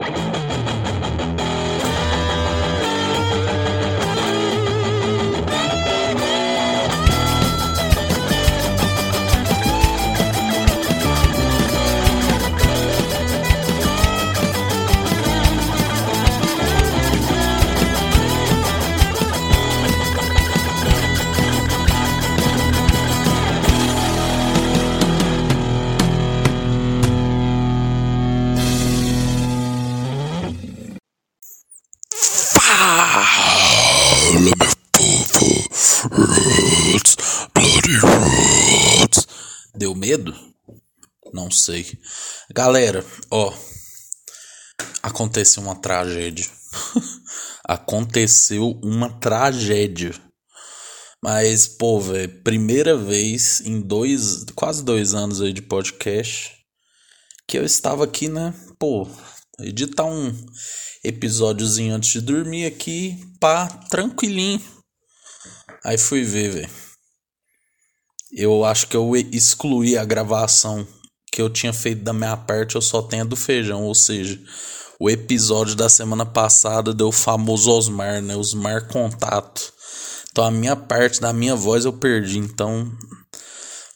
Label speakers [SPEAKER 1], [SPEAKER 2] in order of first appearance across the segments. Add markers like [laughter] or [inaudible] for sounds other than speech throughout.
[SPEAKER 1] Deu medo? Não sei. Galera, ó. Aconteceu uma tragédia. [laughs] aconteceu uma tragédia. Mas, pô, velho, primeira vez em dois, quase dois anos aí de podcast que eu estava aqui, né? Pô, editar um episódiozinho antes de dormir aqui, pá, tranquilinho. Aí fui ver, velho eu acho que eu excluí a gravação que eu tinha feito da minha parte, eu só tenho a do feijão, ou seja, o episódio da semana passada deu o famoso Osmar, né? Osmar Contato. Então a minha parte da minha voz eu perdi, então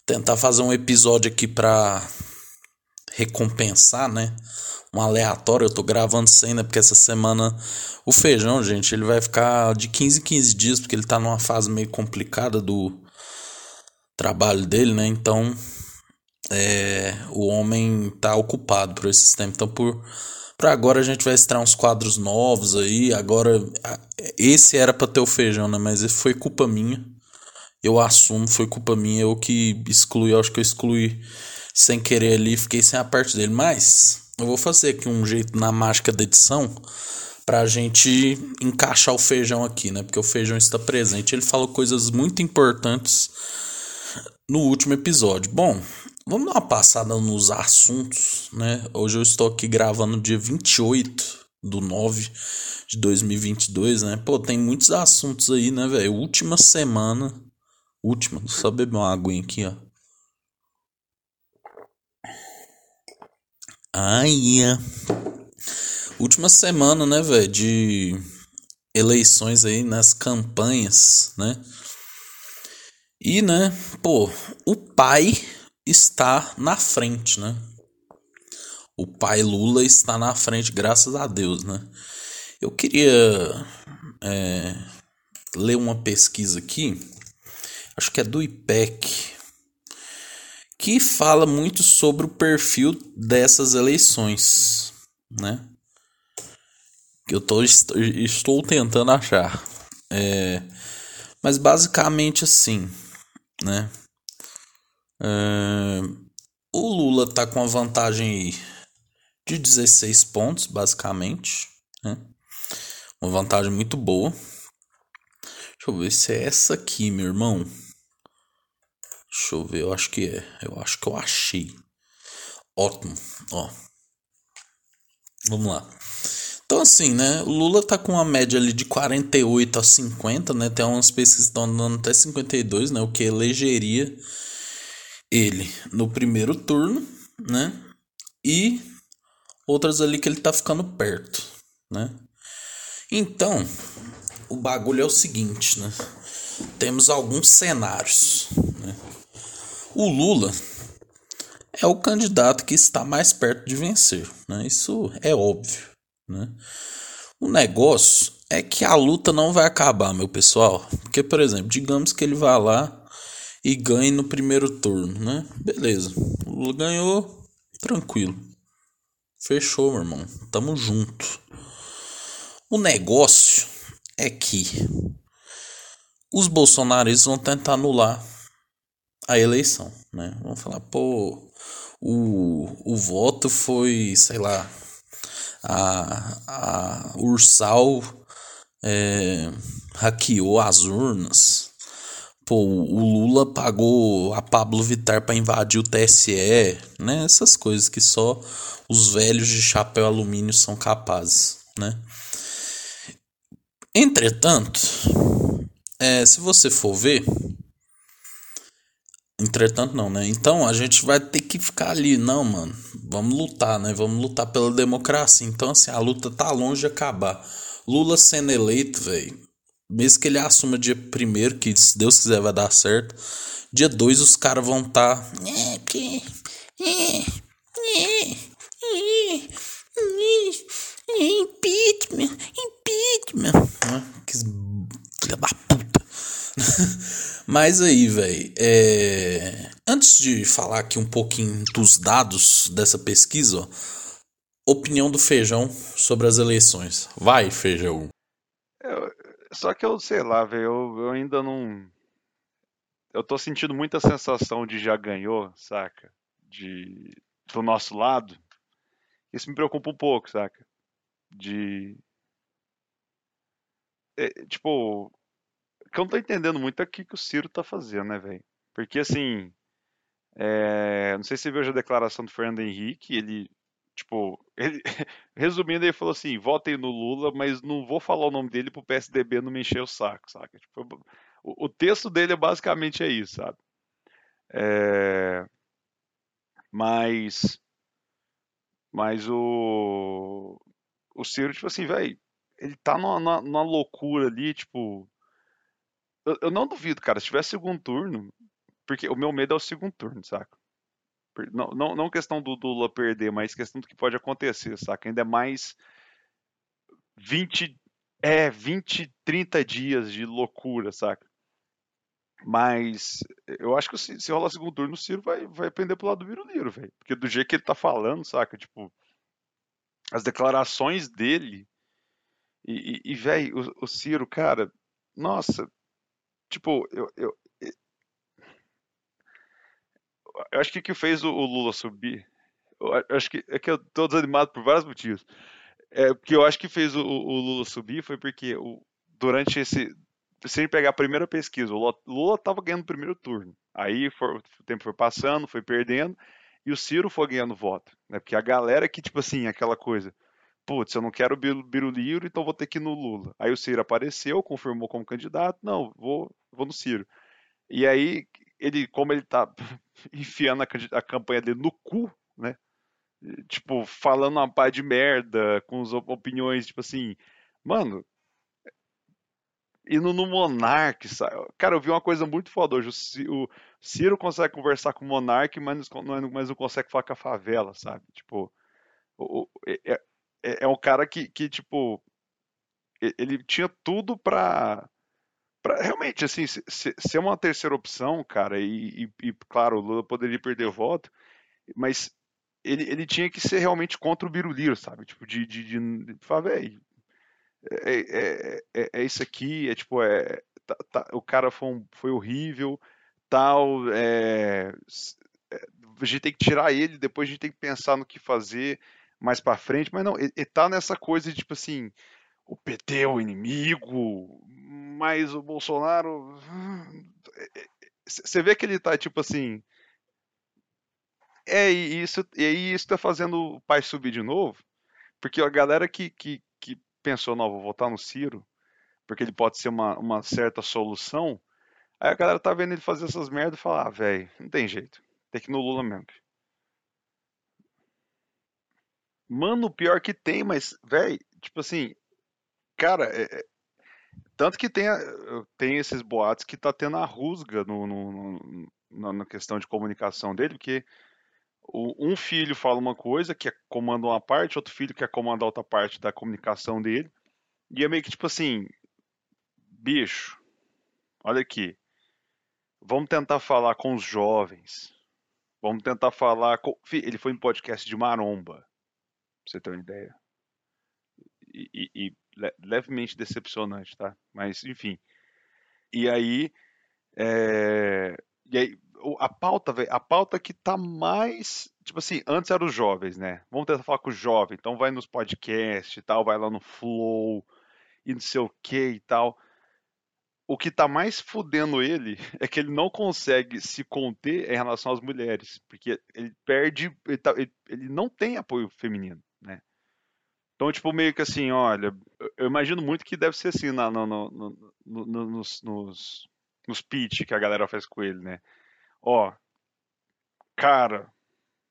[SPEAKER 1] tentar fazer um episódio aqui pra recompensar, né? Um aleatório, eu tô gravando sem, né? Porque essa semana o feijão, gente, ele vai ficar de 15 em 15 dias, porque ele tá numa fase meio complicada do trabalho dele, né? Então, é, o homem tá ocupado por esses tempos. Então, por, por agora a gente vai estrear uns quadros novos aí. Agora, esse era para ter o feijão, né? Mas foi culpa minha. Eu assumo, foi culpa minha. Eu que excluí, eu acho que eu excluí sem querer ali, fiquei sem a parte dele. Mas eu vou fazer aqui um jeito na mágica da edição pra gente encaixar o feijão aqui, né? Porque o feijão está presente. Ele falou coisas muito importantes no último episódio. Bom, vamos dar uma passada nos assuntos, né? Hoje eu estou aqui gravando dia 28 do 9 de 2022, né? Pô, tem muitos assuntos aí, né, velho? Última semana. Última, só beber uma aguinha aqui, ó. Ai. Última semana, né, velho? De eleições aí nas campanhas, né? E, né, pô, o pai está na frente, né? O pai Lula está na frente, graças a Deus, né? Eu queria é, ler uma pesquisa aqui, acho que é do IPEC, que fala muito sobre o perfil dessas eleições, né? Que eu tô, estou tentando achar. É, mas basicamente assim né? Uh, o Lula tá com a vantagem de 16 pontos, basicamente, né? Uma vantagem muito boa. Deixa eu ver se é essa aqui, meu irmão. Deixa eu ver, eu acho que é. Eu acho que eu achei. Ótimo, ó. Vamos lá. Então, assim, né? O Lula tá com uma média ali de 48 a 50, né? Tem umas pesquisas que estão dando até 52, né? O que elegeria ele no primeiro turno, né? E outras ali que ele tá ficando perto, né? Então, o bagulho é o seguinte, né? Temos alguns cenários, né? O Lula é o candidato que está mais perto de vencer, né? Isso é óbvio. Né? O negócio é que a luta não vai acabar, meu pessoal. Porque, por exemplo, digamos que ele vá lá e ganhe no primeiro turno, né? Beleza. Lula ganhou, tranquilo. Fechou, meu irmão. Tamo junto. O negócio é que os bolsonaristas vão tentar anular a eleição, né? Vão falar, pô, o, o voto foi, sei lá, a, a Ursal é, hackeou as urnas. Pô, o Lula pagou a Pablo Vittar para invadir o TSE, né? Essas coisas que só os velhos de chapéu alumínio são capazes, né? Entretanto, é, se você for ver, Entretanto, não, né? Então a gente vai ter que ficar ali, não, mano. Vamos lutar, né? Vamos lutar pela democracia. Então, assim, a luta tá longe de acabar. Lula sendo eleito, velho. Mesmo que ele assuma dia primeiro, que se Deus quiser vai dar certo. Dia 2 os caras vão estar. Tá... Impeachment, impeachment. Que filha da puta. [laughs] Mas aí, velho, é... antes de falar aqui um pouquinho dos dados dessa pesquisa, ó, opinião do Feijão sobre as eleições. Vai, Feijão.
[SPEAKER 2] Só que eu sei lá, velho, eu, eu ainda não. Eu tô sentindo muita sensação de já ganhou, saca? De do nosso lado. Isso me preocupa um pouco, saca? De. É, tipo, que eu não tô entendendo muito é o que, que o Ciro tá fazendo, né, velho? Porque assim. É, não sei se você viu a declaração do Fernando Henrique, ele. Tipo, ele, [laughs] resumindo, ele falou assim: votem no Lula, mas não vou falar o nome dele pro PSDB não me encher o saco, saca? Tipo, o, o texto dele é basicamente é isso, sabe? É, mas. Mas o. O Ciro, tipo assim, velho, ele tá numa, numa, loucura ali, tipo. Eu, eu, não duvido, cara, se tiver segundo turno, porque o meu medo é o segundo turno, saca? Não, não, não questão do, do Lula perder, mas questão do que pode acontecer, saca? Ainda é mais 20, é, 20, 30 dias de loucura, saca? Mas eu acho que se, se rolar segundo turno, o Ciro vai, vai pender pro lado do Biruliro, velho. Porque do jeito que ele tá falando, saca? Tipo, as declarações dele. E, e, e velho, o, o, Ciro, cara, nossa, tipo, eu, eu, eu acho que o que fez o, o Lula subir, eu acho que é que eu tô desanimado por vários motivos. É, porque eu acho que fez o, o Lula subir foi porque o, durante esse. Se pegar a primeira pesquisa, o Lula, Lula tava ganhando o primeiro turno. Aí for, o tempo foi passando, foi perdendo, e o Ciro foi ganhando voto. Né? Porque a galera que, tipo assim, aquela coisa putz, eu não quero o Biruliro, então vou ter que ir no Lula. Aí o Ciro apareceu, confirmou como candidato, não, vou, vou no Ciro. E aí, ele, como ele tá [laughs] enfiando a, a campanha dele no cu, né? Tipo, falando uma pá de merda, com as opiniões, tipo assim, mano, indo no Monark, sabe? Cara, eu vi uma coisa muito foda hoje. O Ciro consegue conversar com o Monark, mas não, mas não consegue falar com a favela, sabe? Tipo, o, é, é, é um cara que, que, tipo, ele tinha tudo pra, pra realmente, assim, ser uma terceira opção, cara, e, e, e, claro, o Lula poderia perder voto, mas ele, ele tinha que ser realmente contra o Biruliro, sabe? Tipo, de, de, de, de falar, velho, é, é, é, é, isso aqui, é tipo, é, tá, tá, o cara foi, um, foi horrível, tal, é, é, a gente tem que tirar ele, depois a gente tem que pensar no que fazer, mais para frente, mas não, ele, ele tá nessa coisa de tipo assim, o PT é o inimigo, mas o Bolsonaro. Você vê que ele tá tipo assim. É, isso, e aí isso tá fazendo o pai subir de novo, porque a galera que, que, que pensou, não, vou votar no Ciro, porque ele pode ser uma, uma certa solução, aí a galera tá vendo ele fazer essas merdas e falar, ah, velho, não tem jeito, tem que ir no Lula mesmo. Mano, pior que tem, mas, velho, tipo assim, cara, é, é, tanto que tem, tem esses boatos que tá tendo a rusga no, no, no, na questão de comunicação dele, porque um filho fala uma coisa, que é comanda uma parte, outro filho quer comandar outra parte da comunicação dele, e é meio que tipo assim, bicho, olha aqui, vamos tentar falar com os jovens, vamos tentar falar com... Ele foi em podcast de maromba, pra você ter uma ideia. E, e levemente decepcionante, tá? Mas, enfim. E aí, é... e aí a pauta, véio, a pauta que tá mais. Tipo assim, antes eram os jovens, né? Vamos tentar falar com o jovem, então vai nos podcasts e tal, vai lá no Flow e não sei o que e tal. O que tá mais fudendo ele [laughs] é que ele não consegue se conter em relação às mulheres, porque ele perde, ele, tá, ele, ele não tem apoio feminino. Então, tipo, meio que assim, olha, eu imagino muito que deve ser assim na, no, no, no, nos, nos, nos pitch que a galera faz com ele, né? Ó, cara,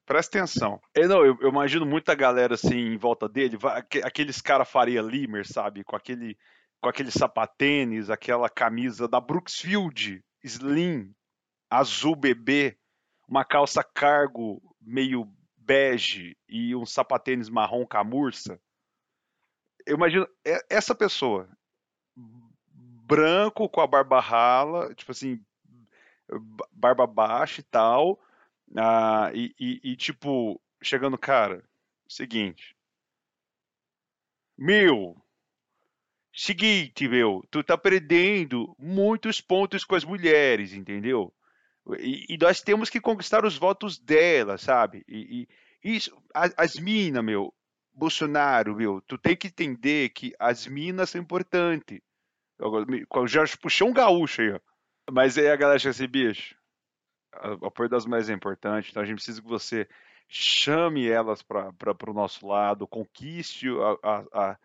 [SPEAKER 2] presta atenção. Eu, não, eu, eu imagino muita galera assim em volta dele, aqueles cara Faria Limer, sabe? Com aquele, com aquele sapatênis, aquela camisa da Brooksfield, slim, azul bebê, uma calça cargo meio bege e um sapatênis marrom camurça. Eu imagino essa pessoa, branco com a barba rala, tipo assim, barba baixa e tal, ah, e, e, e, tipo, chegando, cara, seguinte, meu, seguinte, meu, tu tá perdendo muitos pontos com as mulheres, entendeu? E, e nós temos que conquistar os votos dela, sabe? E, e isso, as, as minas, meu, Bolsonaro, meu, tu tem que entender que as minas são importantes. Eu já puxou um gaúcho aí, ó. Mas aí a galera chega assim, bicho, o apoio das mais é importante, então a gente precisa que você chame elas para o nosso lado, conquiste a, a,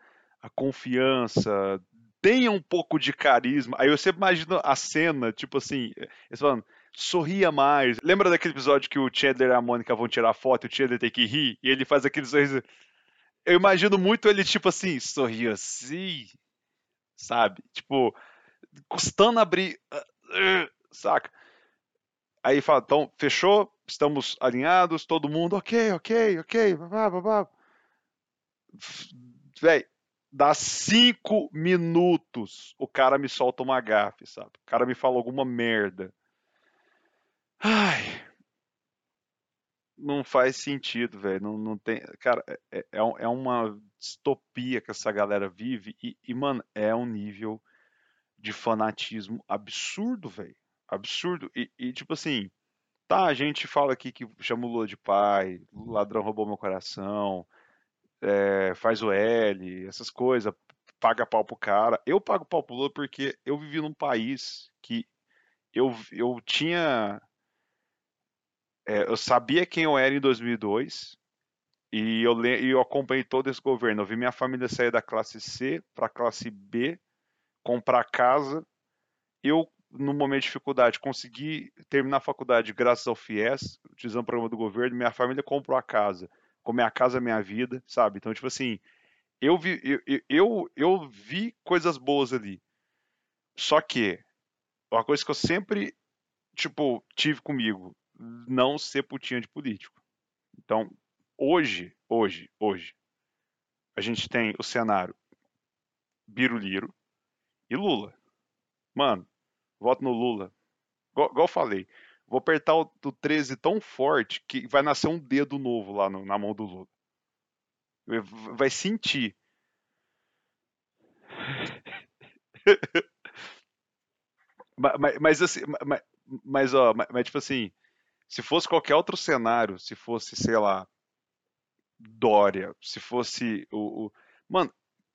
[SPEAKER 2] a, confiança, tenha um pouco de carisma. Aí eu sempre imagino a cena, tipo assim, eles falando, sorria mais. Lembra daquele episódio que o Chandler e a Mônica vão tirar foto e o Chandler tem que rir? E ele faz aquele sorriso. Eu imagino muito ele, tipo assim, sorrir assim, sabe? Tipo, custando abrir. Uh, saca? Aí fala, então, fechou, estamos alinhados, todo mundo, ok, ok, ok, babá, babá. Véi, dá cinco minutos, o cara me solta uma gafe, sabe? O cara me fala alguma merda. Ai, não faz sentido, velho. Não, não tem. Cara, é, é, é, é uma distopia que essa galera vive e, e mano, é um nível de fanatismo absurdo, velho. Absurdo. E, e, tipo assim, tá, a gente fala aqui que chama o Lula de pai, ladrão roubou meu coração, é, faz o L, essas coisas, paga pau pro cara. Eu pago pau pro Lula porque eu vivi num país que eu, eu tinha é, eu sabia quem eu era em 2002 e eu, e eu acompanhei todo esse governo. Eu vi minha família sair da classe C para a classe B, comprar casa. Eu, no momento de dificuldade, consegui terminar a faculdade graças ao FIES, utilizando o programa do governo. Minha família comprou a casa. Com minha casa, minha vida, sabe? Então, tipo assim, eu vi, eu, eu, eu vi coisas boas ali. Só que, uma coisa que eu sempre, tipo, tive comigo, não ser putinha de político. Então, hoje, hoje, hoje, a gente tem o cenário Biruliro e Lula. Mano, voto no Lula. Igual, eu falei, vou apertar o, o 13 tão forte que vai nascer um dedo novo lá no, na mão do Lula. Vai sentir. [laughs] mas, mas, assim, mas, mas, ó, mas, mas tipo assim, se fosse qualquer outro cenário, se fosse, sei lá, Dória, se fosse o. o... Mano,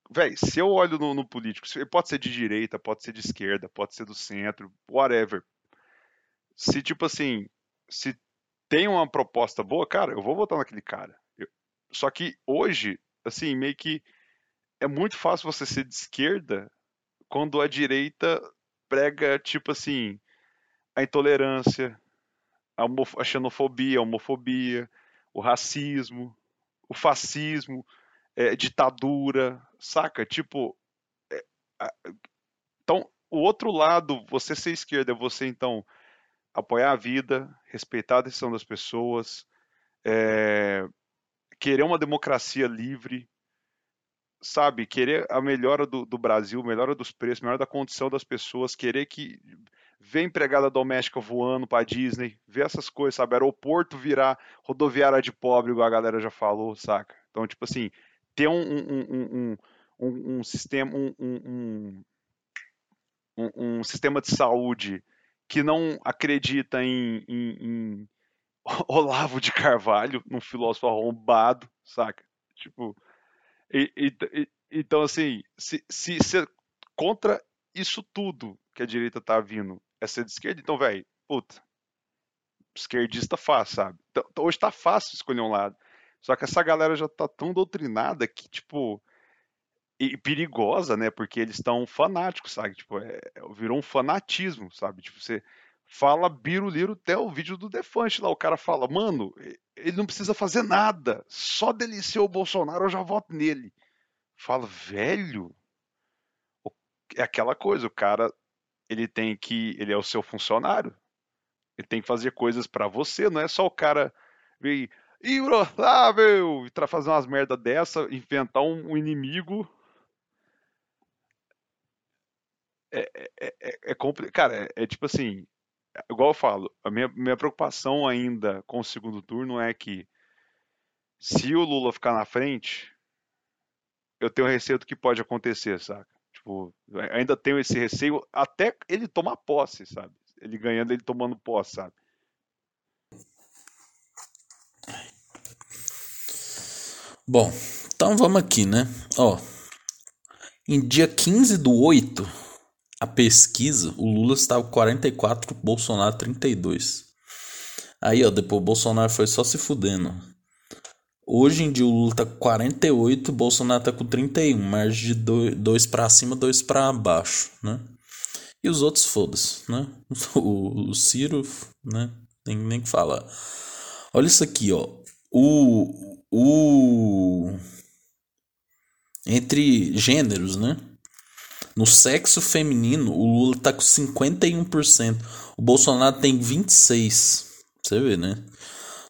[SPEAKER 2] velho, se eu olho no, no político, pode ser de direita, pode ser de esquerda, pode ser do centro, whatever. Se, tipo assim, se tem uma proposta boa, cara, eu vou votar naquele cara. Eu... Só que hoje, assim, meio que é muito fácil você ser de esquerda quando a direita prega, tipo assim, a intolerância, a, xenofobia, a homofobia, o racismo, o fascismo, é, ditadura, saca? Tipo, é, a, então o outro lado, você ser esquerda, é você então apoiar a vida, respeitar a decisão das pessoas, é, querer uma democracia livre, sabe? Querer a melhora do, do Brasil, melhora dos preços, melhora da condição das pessoas, querer que ver empregada doméstica voando para Disney, ver essas coisas, sabe? Aeroporto virar rodoviária de pobre, igual a galera já falou, saca? Então, tipo assim, ter um, um, um, um sistema, um, sistema de saúde que não acredita em, em, em [laughs] Olavo de Carvalho, num filósofo arrombado, saca? Tipo, e, e, então assim, se, se, se contra isso tudo que a direita tá vindo é ser de esquerda, então, velho, puta, esquerdista faz, sabe? Então, hoje tá fácil escolher um lado. Só que essa galera já tá tão doutrinada que, tipo, e perigosa, né? Porque eles estão fanáticos, sabe? Tipo, é, virou um fanatismo, sabe? Tipo, você fala biruliro até o vídeo do Defante lá. O cara fala, mano, ele não precisa fazer nada. Só dele ser o Bolsonaro eu já voto nele. Fala, velho. É aquela coisa, o cara ele tem que. Ele é o seu funcionário. Ele tem que fazer coisas para você, não é só o cara vir irrotável e fazer umas merda dessa, inventar um, um inimigo. É, é, é, é complicado. Cara, é, é tipo assim, igual eu falo, a minha, minha preocupação ainda com o segundo turno é que se o Lula ficar na frente, eu tenho receio do que pode acontecer, saca? Tipo, ainda tenho esse receio até ele tomar posse, sabe? Ele ganhando, ele tomando posse, sabe?
[SPEAKER 1] Bom, então vamos aqui, né? Ó, em dia 15 do 8, a pesquisa, o Lula estava com 44, Bolsonaro 32. Aí, ó, depois o Bolsonaro foi só se fudendo. Hoje em dia o Lula tá com 48, o Bolsonaro tá com 31, margem de 2 para cima, 2 para baixo, né? E os outros foda-se, né? [laughs] O, o Ciro, né? Tem nem que falar. Olha isso aqui, ó. O o entre gêneros, né? No sexo feminino, o Lula tá com 51%. O Bolsonaro tem 26%. Você vê, né?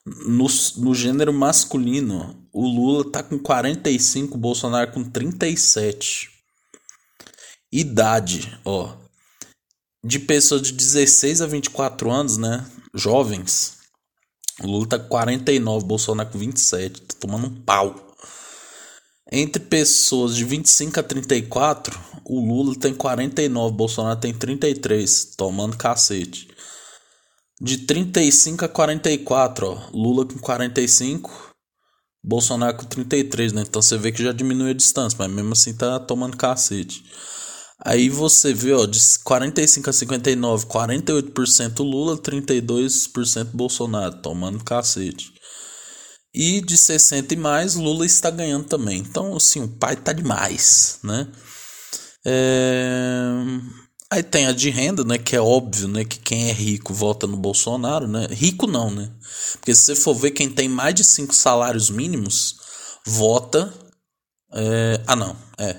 [SPEAKER 1] No, no gênero masculino, o Lula tá com 45%, o Bolsonaro com 37%. Idade, ó. De pessoas de 16 a 24 anos, né? Jovens. O Lula tá com 49, o Bolsonaro com 27. Tá tomando um pau. Entre pessoas de 25 a 34, o Lula tem 49, Bolsonaro tem 33, tomando cacete. De 35 a 44, ó, Lula com 45, Bolsonaro com 33, né? Então você vê que já diminui a distância, mas mesmo assim tá tomando cacete. Aí você vê, ó, de 45 a 59, 48% Lula, 32% Bolsonaro, tomando cacete. E de 60 e mais, Lula está ganhando também. Então, assim, o pai tá demais, né? É... Aí tem a de renda, né? Que é óbvio, né? Que quem é rico vota no Bolsonaro, né? Rico não, né? Porque se você for ver quem tem mais de cinco salários mínimos, vota. É... Ah, não. É,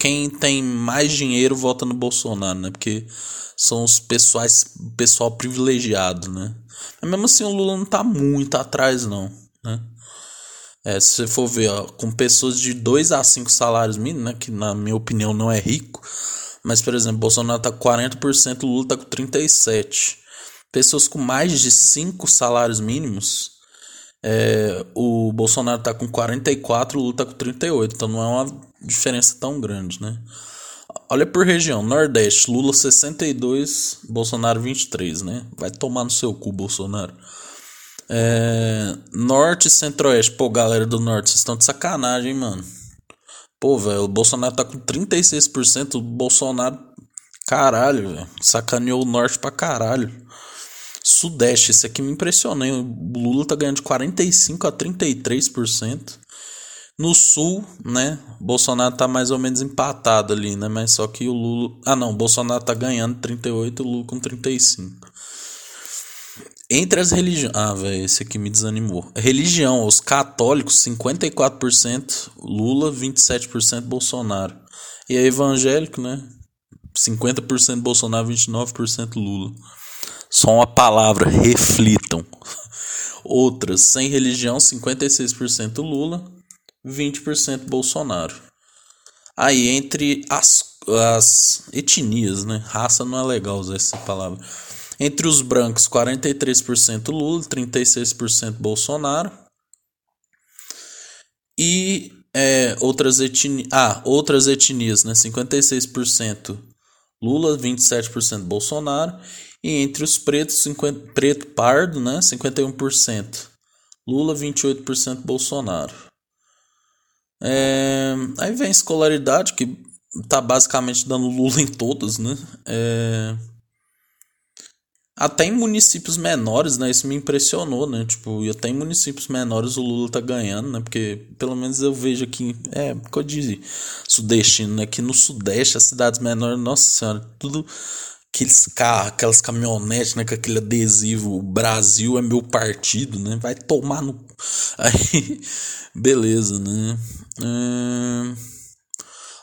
[SPEAKER 1] quem tem mais dinheiro vota no Bolsonaro, né? Porque são os pessoais, pessoal privilegiado, né? Mas mesmo assim o Lula não tá muito atrás, não, né? É, se você for ver, ó, com pessoas de 2 a 5 salários mínimos, né, que na minha opinião não é rico, mas por exemplo, Bolsonaro tá com 40%, Lula tá com 37. Pessoas com mais de 5 salários mínimos, é, o Bolsonaro tá com 44, o Lula tá com 38, então não é uma diferença tão grande, né? Olha por região, Nordeste, Lula 62, Bolsonaro 23, né? Vai tomar no seu cu, Bolsonaro. É, norte e Centro-Oeste. Pô, galera do Norte, vocês estão de sacanagem, mano. Pô, velho, o Bolsonaro tá com 36%. O Bolsonaro, caralho, velho. Sacaneou o Norte pra caralho. Sudeste, esse aqui me impressionou. O Lula tá ganhando de 45% a 33%. No Sul, né? Bolsonaro tá mais ou menos empatado ali, né? Mas só que o Lula. Ah, não. O Bolsonaro tá ganhando 38%, o Lula com 35%. Entre as religiões. Ah, velho, esse aqui me desanimou. Religião, os católicos, 54%, Lula, 27% Bolsonaro. E a evangélico, né? 50% Bolsonaro, 29% Lula. Só uma palavra, reflitam. Outras, sem religião, 56% Lula, 20% Bolsonaro. Aí, entre as, as etnias, né? Raça não é legal usar essa palavra. Entre os brancos, 43% Lula, 36% Bolsonaro. E é, outras, etni ah, outras etnias, né? 56% Lula, 27% Bolsonaro. E entre os pretos, 50, preto pardo, né? 51%. Lula, 28% Bolsonaro. É, aí vem a escolaridade, que tá basicamente dando Lula em todas, né? É, até em municípios menores, né? Isso me impressionou, né? Tipo, e até em municípios menores o Lula tá ganhando, né? Porque pelo menos eu vejo aqui, é, que eu disse, sudestino, né? Aqui no sudeste, as cidades menores, nossa senhora, tudo aqueles carros, aquelas caminhonetes, né? Com aquele adesivo, Brasil é meu partido, né? Vai tomar no. [laughs] Aí, beleza, né? Hum...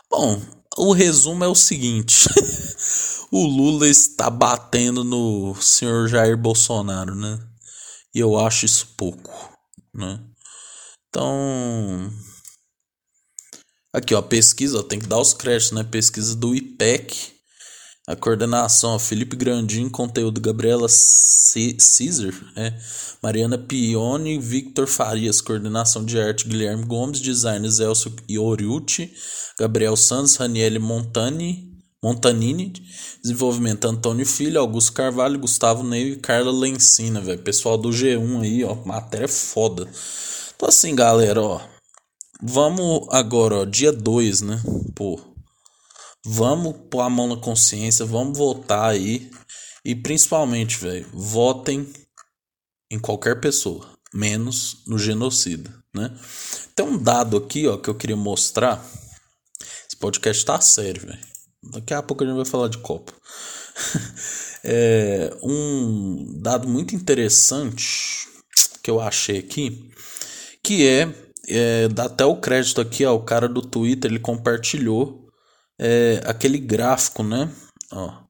[SPEAKER 1] Bom, o resumo é o seguinte: [laughs] o Lula está batendo no senhor Jair Bolsonaro, né? E eu acho isso pouco, né? Então, aqui ó, pesquisa, tem que dar os créditos, né? Pesquisa do IPEC, a coordenação, Felipe Grandin, conteúdo Gabriela Caesar, é, Mariana Pione, Victor Farias, coordenação de arte Guilherme Gomes, design Zelso Ioriucci, Gabriel Santos, Raniele Montani, Montanini, desenvolvimento Antônio Filho, Augusto Carvalho, Gustavo Ney e Carla Lencina, velho. Pessoal do G1 aí, ó, matéria foda. Então assim, galera, ó, vamos agora, ó, dia 2, né? Pô, vamos pôr a mão na consciência, vamos votar aí e principalmente, velho, votem em qualquer pessoa, menos no genocida, né? Tem um dado aqui, ó, que eu queria mostrar. Esse podcast tá sério, velho. Daqui a pouco a gente vai falar de Copa. [laughs] é, um dado muito interessante que eu achei aqui, que é, é dá até o crédito aqui, ó, o cara do Twitter, ele compartilhou é, aquele gráfico, né? Ó,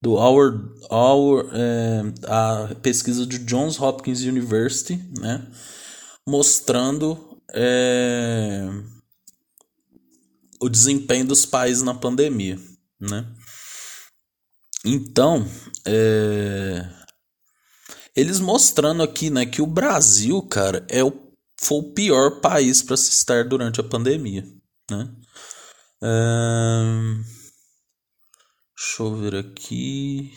[SPEAKER 1] do Our, Our é, a pesquisa de Johns Hopkins University, né? Mostrando é, o desempenho dos países na pandemia, né? Então, é... eles mostrando aqui, né, que o Brasil, cara, é o foi o pior país para se estar durante a pandemia, né? É... Deixa eu ver aqui.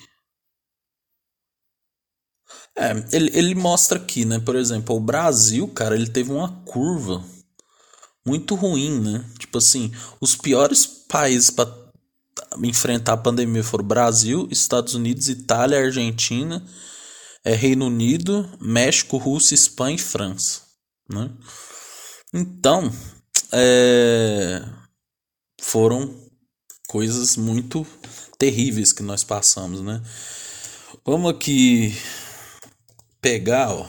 [SPEAKER 1] É, ele, ele mostra aqui, né? Por exemplo, o Brasil, cara, ele teve uma curva muito ruim, né? Tipo assim, os piores países para enfrentar a pandemia foram Brasil, Estados Unidos, Itália, Argentina, é, Reino Unido, México, Rússia, Espanha e França, né? Então, é, foram coisas muito terríveis que nós passamos, né? Vamos aqui pegar, ó.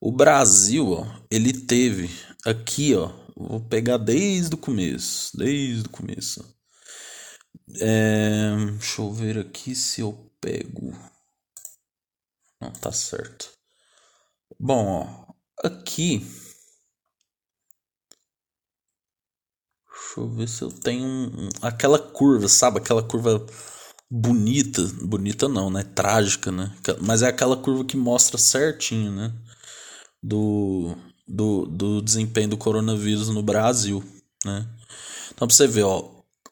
[SPEAKER 1] O Brasil, ó, ele teve aqui, ó, vou pegar desde o começo, desde o começo. É, deixa eu ver aqui se eu pego. Não, tá certo. Bom, ó, aqui. Deixa eu ver se eu tenho um, aquela curva, sabe? Aquela curva bonita. Bonita não, né? Trágica, né? Mas é aquela curva que mostra certinho, né? Do, do, do desempenho do coronavírus no Brasil, né? Então, pra você ver, ó,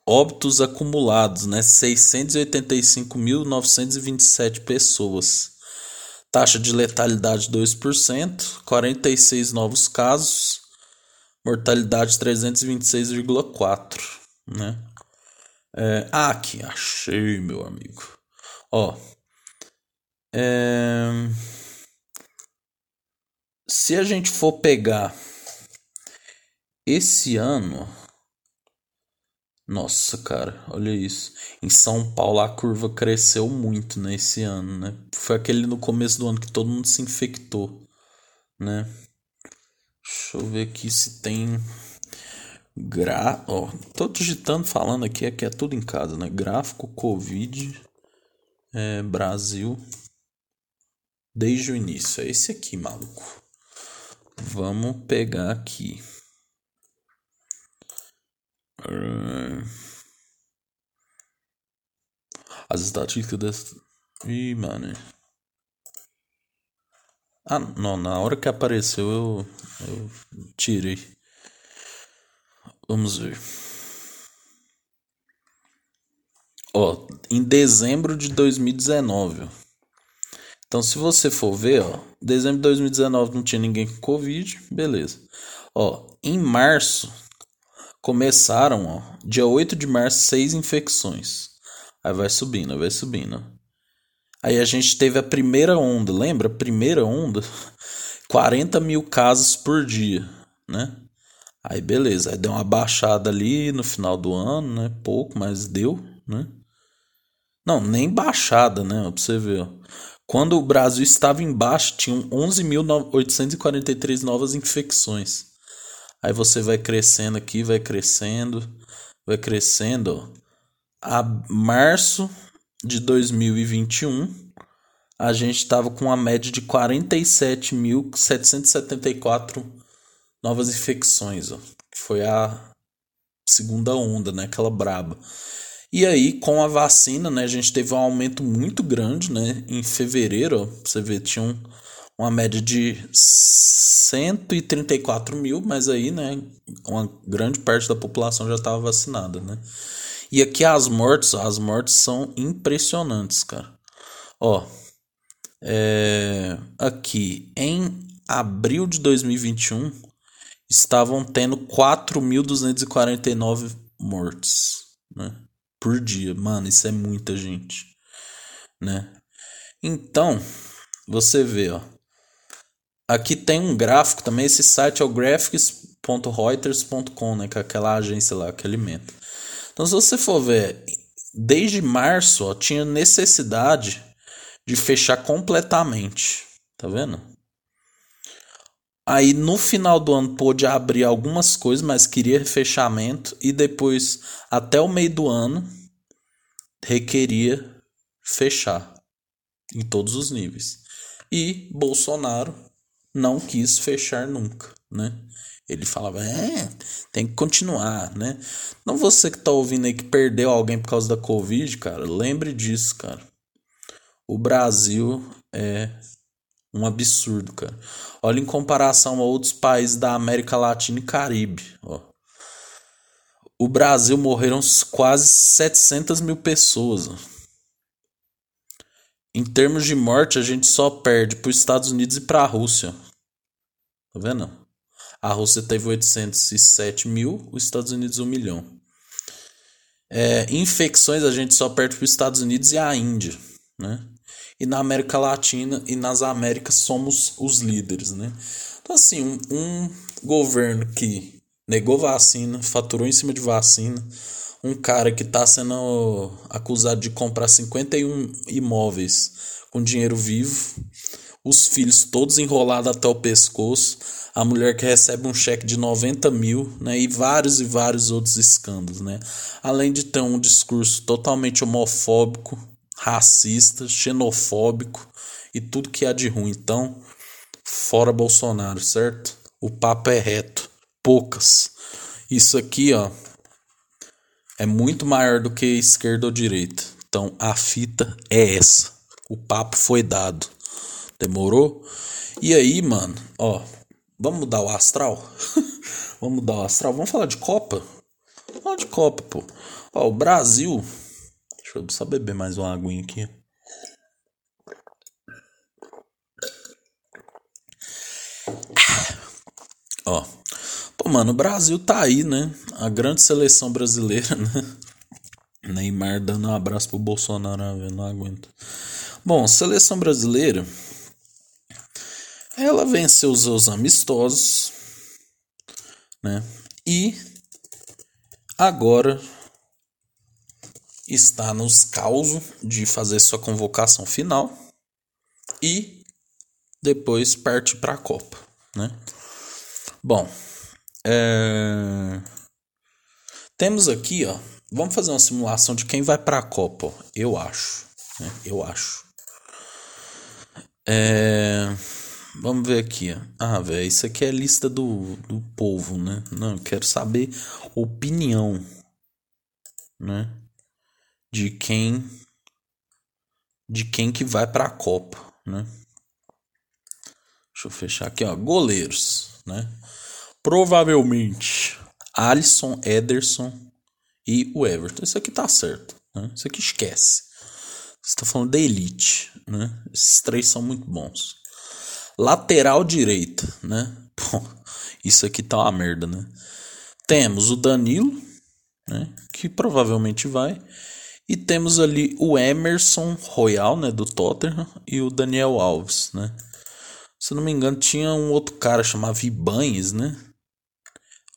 [SPEAKER 1] óbitos acumulados, né? 685.927 pessoas. Taxa de letalidade 2%, 46 novos casos, mortalidade 326,4, né? É, ah, aqui, achei, meu amigo. Ó, é, se a gente for pegar esse ano, nossa, cara, olha isso. Em São Paulo a curva cresceu muito nesse ano, né? Foi aquele no começo do ano que todo mundo se infectou, né? Deixa eu ver aqui se tem gra, ó, tô digitando falando aqui, aqui é tudo em casa, né? Gráfico Covid é, Brasil desde o início. É esse aqui, maluco. Vamos pegar aqui. As estatísticas dessa. Ih, mano. Ah, não, na hora que apareceu eu, eu tirei. Vamos ver. Ó, em dezembro de 2019. Então, se você for ver, ó, dezembro de 2019 não tinha ninguém com Covid, beleza. Ó, em março começaram, ó, dia 8 de março, seis infecções. Aí vai subindo, vai subindo. Aí a gente teve a primeira onda, lembra? Primeira onda, [laughs] 40 mil casos por dia, né? Aí beleza, aí deu uma baixada ali no final do ano, né? Pouco, mas deu, né? Não, nem baixada, né? Pra você ver. Quando o Brasil estava embaixo, tinham 11.843 novas infecções. Aí você vai crescendo aqui, vai crescendo, vai crescendo. Ó. A março de 2021, a gente estava com uma média de 47.774 novas infecções, ó, que foi a segunda onda, né, aquela braba. E aí, com a vacina, né, a gente teve um aumento muito grande, né? Em fevereiro, ó, você vê, tinha um, uma média de 134 mil, mas aí, né, uma grande parte da população já estava vacinada, né? E aqui as mortes, as mortes são impressionantes, cara. Ó, é, aqui em abril de 2021 estavam tendo 4.249 mortes, né? Por dia. Mano, isso é muita gente, né? Então, você vê, ó. Aqui tem um gráfico também, esse site é o graphics.reuters.com, né, que é aquela agência lá que alimenta. Então, se você for ver, desde março, ó, tinha necessidade de fechar completamente. Tá vendo? Aí no final do ano pôde abrir algumas coisas, mas queria fechamento. E depois, até o meio do ano, requeria fechar em todos os níveis. E Bolsonaro não quis fechar nunca, né? Ele falava, é, tem que continuar, né? Não você que tá ouvindo aí que perdeu alguém por causa da Covid, cara, lembre disso, cara o Brasil é um absurdo, cara. Olha em comparação a outros países da América Latina e Caribe. Ó. O Brasil morreram quase 700 mil pessoas. Em termos de morte, a gente só perde para os Estados Unidos e para a Rússia. Tá vendo? A Rússia teve 807 mil, os Estados Unidos 1 milhão. É, infecções a gente só perde para os Estados Unidos e a Índia, né? e na América Latina e nas Américas somos os líderes, né? Então, assim, um, um governo que negou vacina, faturou em cima de vacina, um cara que está sendo acusado de comprar 51 imóveis com dinheiro vivo, os filhos todos enrolados até o pescoço, a mulher que recebe um cheque de 90 mil, né, e vários e vários outros escândalos, né, além de ter um discurso totalmente homofóbico, racista, xenofóbico e tudo que há de ruim. Então, fora Bolsonaro, certo? O papo é reto. Poucas. Isso aqui, ó, é muito maior do que esquerda ou direita. Então, a fita é essa. O papo foi dado. Demorou? E aí, mano, ó, vamos mudar o astral? [laughs] vamos mudar o astral? Vamos falar de Copa? Vamos falar de Copa, pô. Ó, o Brasil Deixa eu só beber mais uma aguinha aqui. Ó. Pô, mano, o Brasil tá aí, né? A grande seleção brasileira, [laughs] né? Neymar dando um abraço pro Bolsonaro, eu não aguento. Bom, seleção brasileira. Ela venceu os seus amistosos, né? E agora está nos causos de fazer sua convocação final e depois parte para a Copa, né? Bom, é... temos aqui, ó, vamos fazer uma simulação de quem vai para a Copa, eu acho, né? eu acho. É... Vamos ver aqui. Ah, velho, isso aqui é lista do, do povo, né? Não, eu quero saber opinião, né? de quem de quem que vai para a Copa, né? Deixa eu fechar aqui, ó, goleiros, né? Provavelmente Alisson, Ederson e o Everton. Isso aqui tá certo, né? Isso aqui esquece. Você tá falando da elite, né? Esses três são muito bons. Lateral direita, né? [laughs] Isso aqui tá uma merda, né? Temos o Danilo, né? Que provavelmente vai. E temos ali o Emerson Royal, né, do Tottenham, e o Daniel Alves, né? Se não me engano, tinha um outro cara chamado Ibanez, né?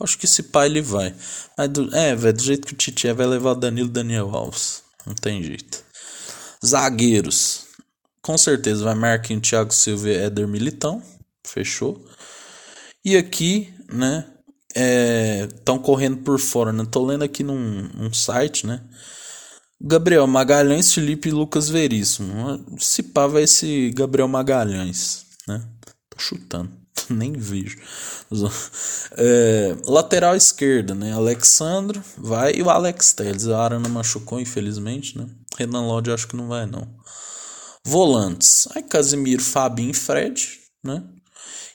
[SPEAKER 1] Acho que esse pai ele vai. Mas do, é, velho, do jeito que o Titi é, vai levar o Danilo Daniel Alves. Não tem jeito. Zagueiros. Com certeza vai Marquinhos, Thiago Silva e Éder Militão. Fechou. E aqui, né? Estão é, correndo por fora, né? Tô lendo aqui num, num site, né? Gabriel Magalhães, Felipe e Lucas Veríssimo. Se pá, vai esse Gabriel Magalhães, né? Tô chutando, [laughs] nem vejo. É, lateral esquerda, né? Alexandro vai e o Alex Telles. A Arana machucou, infelizmente, né? Renan Lodge acho que não vai, não. Volantes. Aí Casimiro, Fabinho e Fred, né?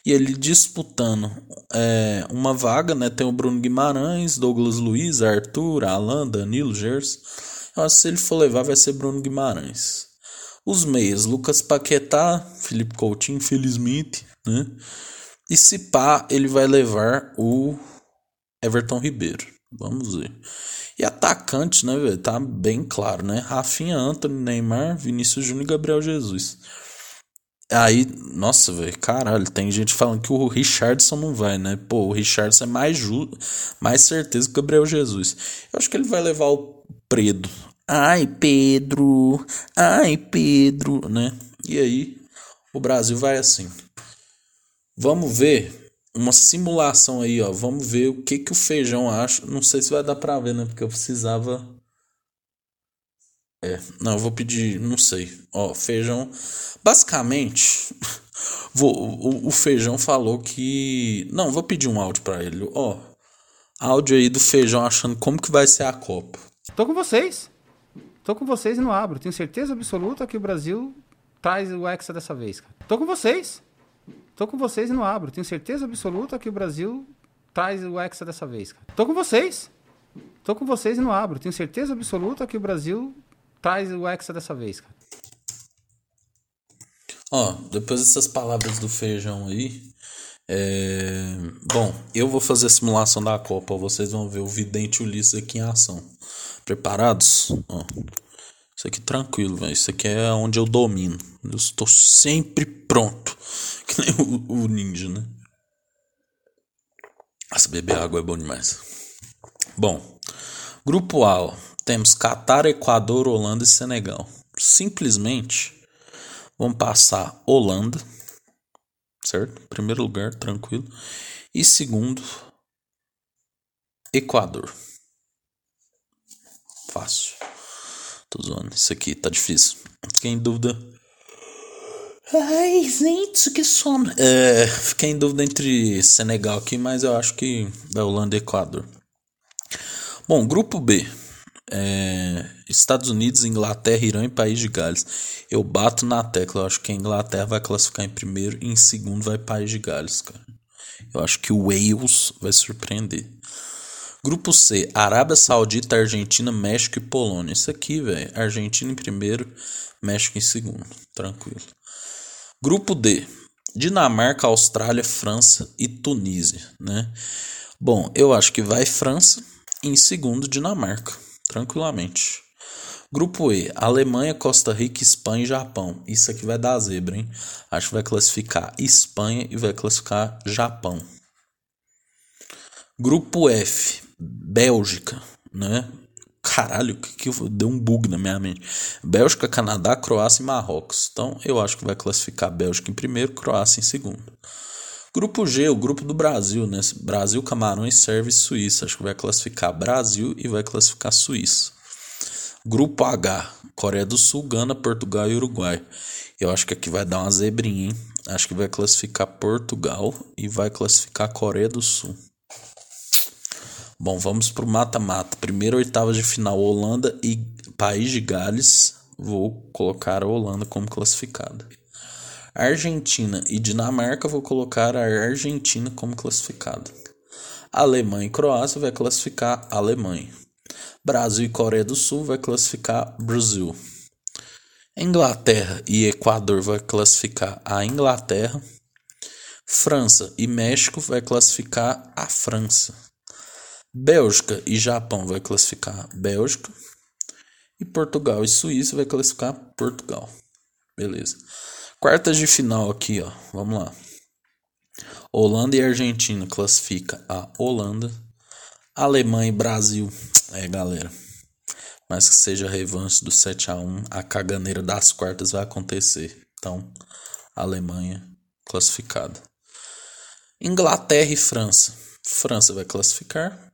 [SPEAKER 1] E ele disputando é, uma vaga, né? Tem o Bruno Guimarães, Douglas Luiz, Arthur, Alan, Danilo, Gers. Eu acho que se ele for levar, vai ser Bruno Guimarães. Os meias, Lucas Paquetá, Felipe Coutinho, infelizmente, né? E se pá, ele vai levar o Everton Ribeiro. Vamos ver. E atacante, né, velho? Tá bem claro, né? Rafinha, Antônio, Neymar, Vinícius Júnior e Gabriel Jesus. Aí, nossa, velho, caralho, tem gente falando que o Richardson não vai, né? Pô, o Richardson é mais ju mais certeza que o Gabriel Jesus. Eu acho que ele vai levar o Predo. Ai, Pedro. Ai, Pedro, né? E aí, o Brasil vai assim. Vamos ver uma simulação aí, ó. Vamos ver o que que o feijão acha. Não sei se vai dar pra ver, né? Porque eu precisava é, não, eu vou pedir, não sei. Ó, feijão. Basicamente, [laughs] o, o, feijão falou que. Não, vou pedir um áudio para ele. Ó, áudio aí do feijão achando como que vai ser a Copa.
[SPEAKER 3] Tô com vocês. Tô com vocês e não abro. Tenho certeza absoluta que o Brasil traz o Hexa dessa vez, cara. Tô com vocês. Tô com vocês e não abro. Tenho certeza absoluta que o Brasil traz o Hexa dessa vez, cara. Tô com vocês. Tô com vocês e não abro. Tenho certeza absoluta que o Brasil traz o Hexa dessa vez, cara.
[SPEAKER 1] Ó, depois dessas palavras do feijão aí. É... Bom, eu vou fazer a simulação da Copa. Vocês vão ver o Vidente Ulisses aqui em ação. Preparados? Ó. Isso aqui tranquilo, velho. Isso aqui é onde eu domino. Eu estou sempre pronto. Que nem o, o ninja, né? Nossa, beber água é bom demais. Bom, grupo A. Temos Catar, Equador, Holanda e Senegal. Simplesmente vamos passar Holanda, certo? Primeiro lugar, tranquilo. E segundo, Equador. Fácil. Tô zoando. Isso aqui tá difícil. Fiquei em dúvida. Ai, gente, que sono. É, fiquei em dúvida entre Senegal aqui, mas eu acho que é Holanda e Equador. Bom, grupo B é, Estados Unidos, Inglaterra, Irã e País de Gales. Eu bato na tecla, eu acho que a Inglaterra vai classificar em primeiro e em segundo vai País de Gales, cara. Eu acho que o Wales vai surpreender. Grupo C, Arábia Saudita, Argentina, México e Polônia. Isso aqui, velho, Argentina em primeiro, México em segundo. Tranquilo. Grupo D, Dinamarca, Austrália, França e Tunísia, né? Bom, eu acho que vai França, em segundo Dinamarca tranquilamente. Grupo E, Alemanha, Costa Rica, Espanha e Japão. Isso aqui vai dar zebra, hein? Acho que vai classificar Espanha e vai classificar Japão. Grupo F, Bélgica, né? Caralho, que, que deu um bug na minha mente. Bélgica, Canadá, Croácia e Marrocos. Então, eu acho que vai classificar Bélgica em primeiro, Croácia em segundo. Grupo G, o grupo do Brasil, né? Brasil, Camarões, Sérvia e Suíça. Acho que vai classificar Brasil e vai classificar Suíça. Grupo H, Coreia do Sul, Gana, Portugal e Uruguai. Eu acho que aqui vai dar uma zebrinha, hein? Acho que vai classificar Portugal e vai classificar Coreia do Sul. Bom, vamos pro mata-mata. Primeira oitava de final, Holanda e País de Gales. Vou colocar a Holanda como classificada. Argentina e Dinamarca, vou colocar a Argentina como classificada. Alemanha e Croácia vai classificar a Alemanha. Brasil e Coreia do Sul vai classificar Brasil. Inglaterra e Equador vai classificar a Inglaterra. França e México vai classificar a França. Bélgica e Japão vai classificar Bélgica. E Portugal e Suíça vai classificar Portugal. Beleza. Quartas de final aqui, ó. Vamos lá. Holanda e Argentina classifica a Holanda. Alemanha e Brasil. É, galera. mas que seja revanche do 7 a 1 a caganeira das quartas vai acontecer. Então, Alemanha classificada. Inglaterra e França. França vai classificar.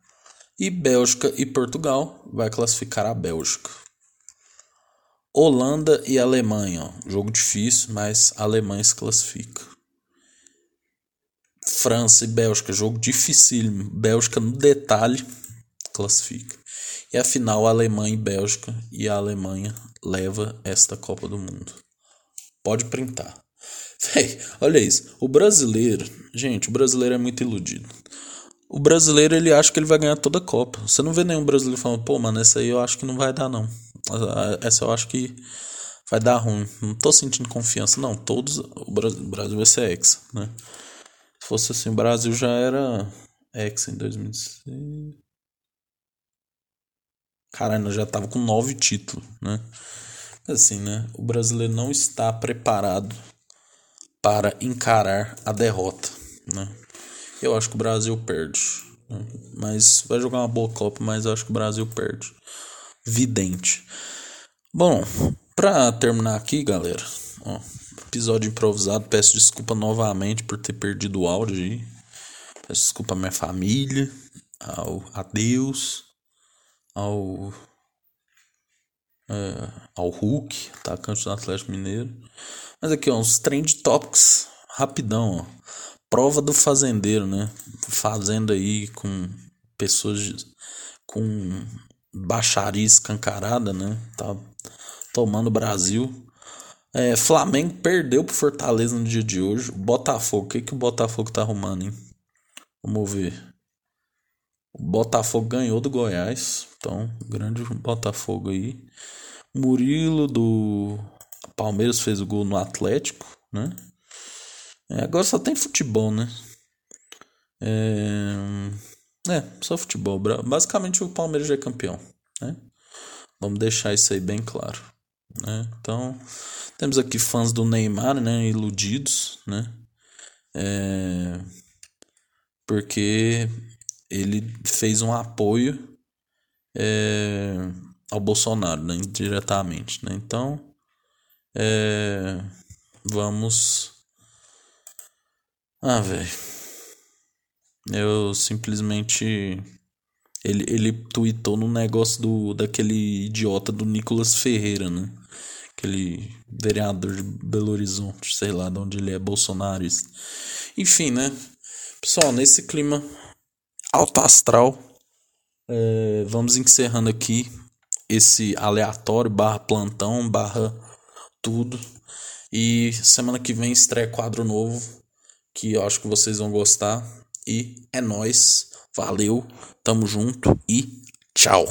[SPEAKER 1] E Bélgica e Portugal vai classificar a Bélgica. Holanda e Alemanha. Jogo difícil, mas a Alemanha se classifica. França e Bélgica. Jogo dificílimo. Bélgica no detalhe classifica. E a final Alemanha e Bélgica. E a Alemanha leva esta Copa do Mundo. Pode printar. [laughs] Véi, olha isso. O brasileiro, gente, o brasileiro é muito iludido. O brasileiro ele acha que ele vai ganhar toda a Copa. Você não vê nenhum brasileiro falando, pô, mano, essa aí eu acho que não vai dar, não. Essa eu acho que vai dar ruim. Não tô sentindo confiança, não. Todos. O Brasil vai ser ex, né? Se fosse assim, o Brasil já era ex em 2006. Caralho, nós já tava com nove títulos, né? Assim, né? O brasileiro não está preparado para encarar a derrota, né? Eu acho que o Brasil perde, mas vai jogar uma boa Copa, mas eu acho que o Brasil perde, vidente. Bom, para terminar aqui, galera, ó, episódio improvisado, peço desculpa novamente por ter perdido o áudio aí, peço desculpa à minha família, ao a Deus, ao é, ao Hulk, atacante do Atlético Mineiro. Mas aqui, ó, uns trend topics rapidão, ó. Prova do fazendeiro, né? Fazenda aí com pessoas com baixaria escancarada, né? Tá tomando o Brasil. É, Flamengo perdeu pro Fortaleza no dia de hoje. Botafogo, o que, que o Botafogo tá arrumando, hein? Vamos ver. O Botafogo ganhou do Goiás. Então, grande Botafogo aí. Murilo do Palmeiras fez o gol no Atlético, né? É, agora só tem futebol, né? É, é, só futebol. Basicamente o Palmeiras já é campeão, né? Vamos deixar isso aí bem claro, né? Então, temos aqui fãs do Neymar, né? Iludidos, né? É, porque ele fez um apoio é, ao Bolsonaro, né? Indiretamente, né? Então, é, vamos. Ah, velho. Eu simplesmente. Ele, ele tweetou no negócio do, daquele idiota do Nicolas Ferreira, né? Aquele vereador de Belo Horizonte, sei lá de onde ele é, bolsonarista. Enfim, né? Pessoal, nesse clima alto astral, é, vamos encerrando aqui esse aleatório barra plantão barra tudo. E semana que vem estreia quadro novo que eu acho que vocês vão gostar. E é nós. Valeu, tamo junto e tchau.